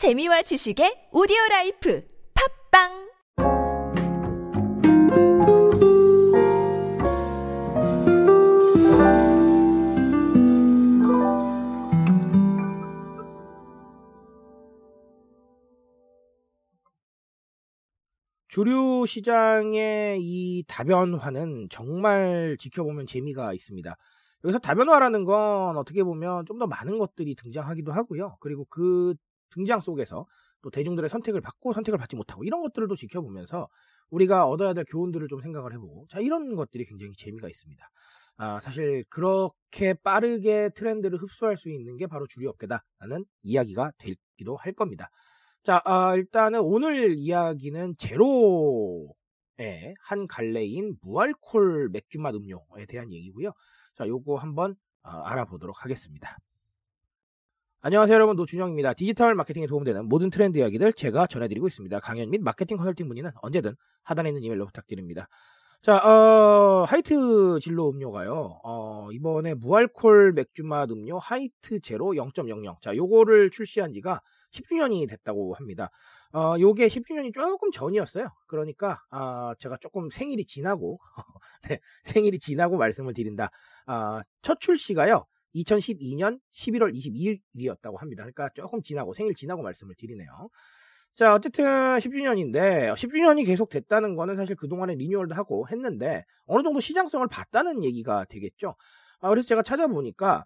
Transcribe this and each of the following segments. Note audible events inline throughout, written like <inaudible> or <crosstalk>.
재미와 지식의 오디오 life 팟빵 주류 시장의 이 다변화는 정말 지켜보면 재미가 있습니다. 여기서 다변화라는 건 어떻게 보면 좀 더 많은 것들이 등장하기도 하고요. 그리고 그 등장 속에서 또 대중들의 선택을 받고 선택을 받지 못하고 이런 것들도 지켜보면서 우리가 얻어야 될 교훈들을 좀 생각을 해보고 자 이런 것들이 굉장히 재미가 있습니다. 아, 사실 그렇게 빠르게 트렌드를 흡수할 수 있는 게 바로 주류 업계다라는 이야기가 되기도 할 겁니다. 자, 아, 일단은 오늘 이야기는 제로의 한 갈래인 무알콜 맥주맛 음료에 대한 얘기고요. 자, 요거 한번 아, 알아보도록 하겠습니다. 안녕하세요 여러분 노준영입니다. 디지털 마케팅에 도움되는 모든 트렌드 이야기들 제가 전해드리고 있습니다. 강연 및 마케팅 컨설팅 문의는 언제든 하단에 있는 이메일로 부탁드립니다. 자, 어, 하이트 진로 음료가요. 어, 이번에 무알콜 맥주맛 음료 하이트 제로 0.00. 자, 요거를 출시한 지가 10주년이 됐다고 합니다. 어, 요게 10주년이 조금 전이었어요. 그러니까, 아, 제가 조금 생일이 지나고, <laughs> 네, 생일이 지나고 말씀을 드린다. 아, 첫 출시가요. 2012년 11월 22일이었다고 합니다. 그러니까 조금 지나고 생일 지나고 말씀을 드리네요. 자, 어쨌든 10주년인데 10주년이 계속 됐다는 거는 사실 그동안에 리뉴얼도 하고 했는데 어느 정도 시장성을 봤다는 얘기가 되겠죠. 아, 그래서 제가 찾아보니까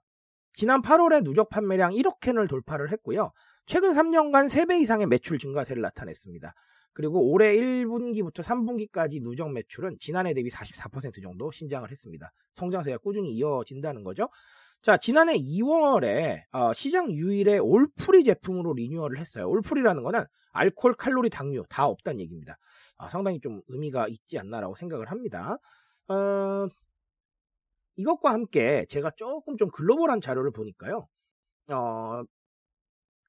지난 8월에 누적 판매량 1억 캔을 돌파를 했고요. 최근 3년간 3배 이상의 매출 증가세를 나타냈습니다. 그리고 올해 1분기부터 3분기까지 누적 매출은 지난해 대비 44% 정도 신장을 했습니다. 성장세가 꾸준히 이어진다는 거죠. 자, 지난해 2월에 어, 시장 유일의 올프리 제품으로 리뉴얼을 했어요. 올프리라는 거는 알코올, 칼로리, 당류 다 없다는 얘기입니다. 아, 상당히 좀 의미가 있지 않나라고 생각을 합니다. 어, 이것과 함께 제가 조금 좀 글로벌한 자료를 보니까요. 어,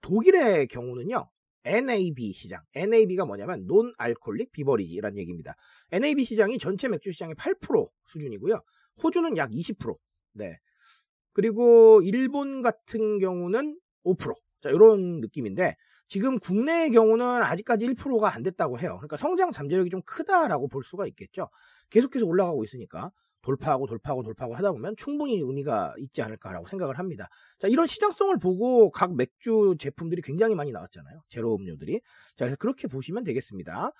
독일의 경우는요. NAB 시장. NAB가 뭐냐면 non-alcoholic beverage라는 얘기입니다. NAB 시장이 전체 맥주 시장의 8% 수준이고요. 호주는 약 20%. 네. 그리고 일본 같은 경우는 5%. 자, 이런 느낌인데 지금 국내의 경우는 아직까지 1%가 안 됐다고 해요. 그러니까 성장 잠재력이 좀 크다라고 볼 수가 있겠죠. 계속해서 올라가고 있으니까 돌파하고 돌파하고 돌파하고 하다 보면 충분히 의미가 있지 않을까라고 생각을 합니다. 자, 이런 시장성을 보고 각 맥주 제품들이 굉장히 많이 나왔잖아요. 제로 음료들이. 자, 그래서 그렇게 보시면 되겠습니다.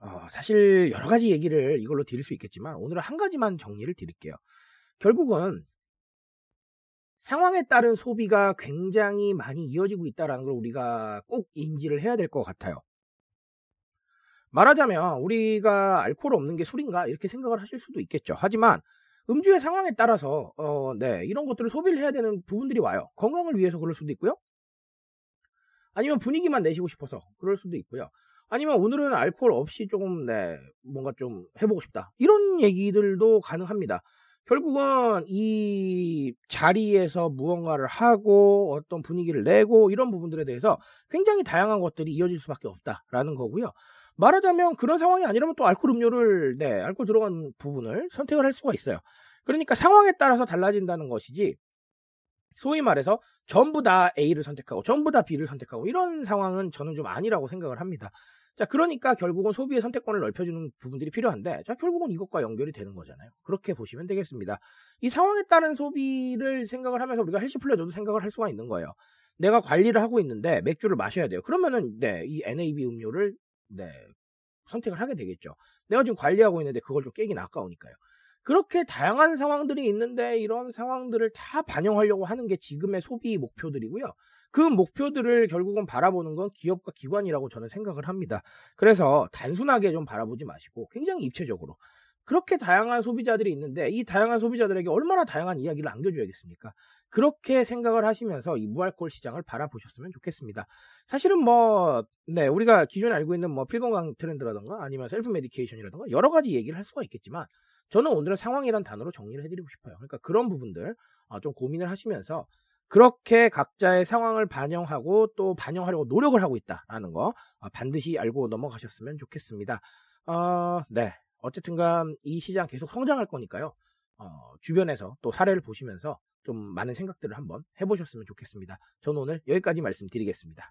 어, 사실 여러 가지 얘기를 이걸로 드릴 수 있겠지만 오늘은 한 가지만 정리를 드릴게요. 결국은 상황에 따른 소비가 굉장히 많이 이어지고 있다는 걸 우리가 꼭 인지를 해야 될 것 같아요. 말하자면 우리가 알코올 없는 게 술인가 이렇게 생각을 하실 수도 있겠죠. 하지만 음주의 상황에 따라서 어, 네, 이런 것들을 소비를 해야 되는 부분들이 와요. 건강을 위해서 그럴 수도 있고요. 아니면 분위기만 내시고 싶어서 그럴 수도 있고요. 아니면 오늘은 알코올 없이 조금 네, 뭔가 좀 해보고 싶다. 이런 얘기들도 가능합니다. 결국은 이 자리에서 무언가를 하고 어떤 분위기를 내고 이런 부분들에 대해서 굉장히 다양한 것들이 이어질 수밖에 없다라는 거고요. 말하자면 그런 상황이 아니라면 또 알코올 음료를 네, 알코올 들어간 부분을 선택을 할 수가 있어요. 그러니까 상황에 따라서 달라진다는 것이지 소위 말해서 전부 다 A를 선택하고 전부 다 B를 선택하고 이런 상황은 저는 좀 아니라고 생각을 합니다. 자, 그러니까 결국은 소비의 선택권을 넓혀주는 부분들이 필요한데, 자, 결국은 이것과 연결이 되는 거잖아요. 그렇게 보시면 되겠습니다. 이 상황에 따른 소비를 생각을 하면서 우리가 헬시 플레저도 생각을 할 수가 있는 거예요. 내가 관리를 하고 있는데 맥주를 마셔야 돼요. 그러면은, 네, 이 NAB 음료를, 네, 선택을 하게 되겠죠. 내가 지금 관리하고 있는데 그걸 좀 깨긴 아까우니까요. 그렇게 다양한 상황들이 있는데 이런 상황들을 다 반영하려고 하는 게 지금의 소비 목표들이고요. 그 목표들을 결국은 바라보는 건 기업과 기관이라고 저는 생각을 합니다. 그래서 단순하게 좀 바라보지 마시고 굉장히 입체적으로 그렇게 다양한 소비자들이 있는데 이 다양한 소비자들에게 얼마나 다양한 이야기를 안겨줘야겠습니까? 그렇게 생각을 하시면서 이 무알콜 시장을 바라보셨으면 좋겠습니다. 사실은 뭐, 네, 우리가 기존에 알고 있는 뭐 필건강 트렌드라던가 아니면 self-medication이라던가 여러 가지 얘기를 할 수가 있겠지만 저는 오늘은 상황이란 단어로 정리를 해드리고 싶어요. 그러니까 그런 부분들 어, 좀 고민을 하시면서 그렇게 각자의 상황을 반영하고 또 반영하려고 노력을 하고 있다라는 거 어, 반드시 알고 넘어가셨으면 좋겠습니다. 어, 네. 어쨌든간 이 시장 계속 성장할 거니까요. 어, 주변에서 또 사례를 보시면서 좀 많은 생각들을 한번 해보셨으면 좋겠습니다. 저는 오늘 여기까지 말씀드리겠습니다.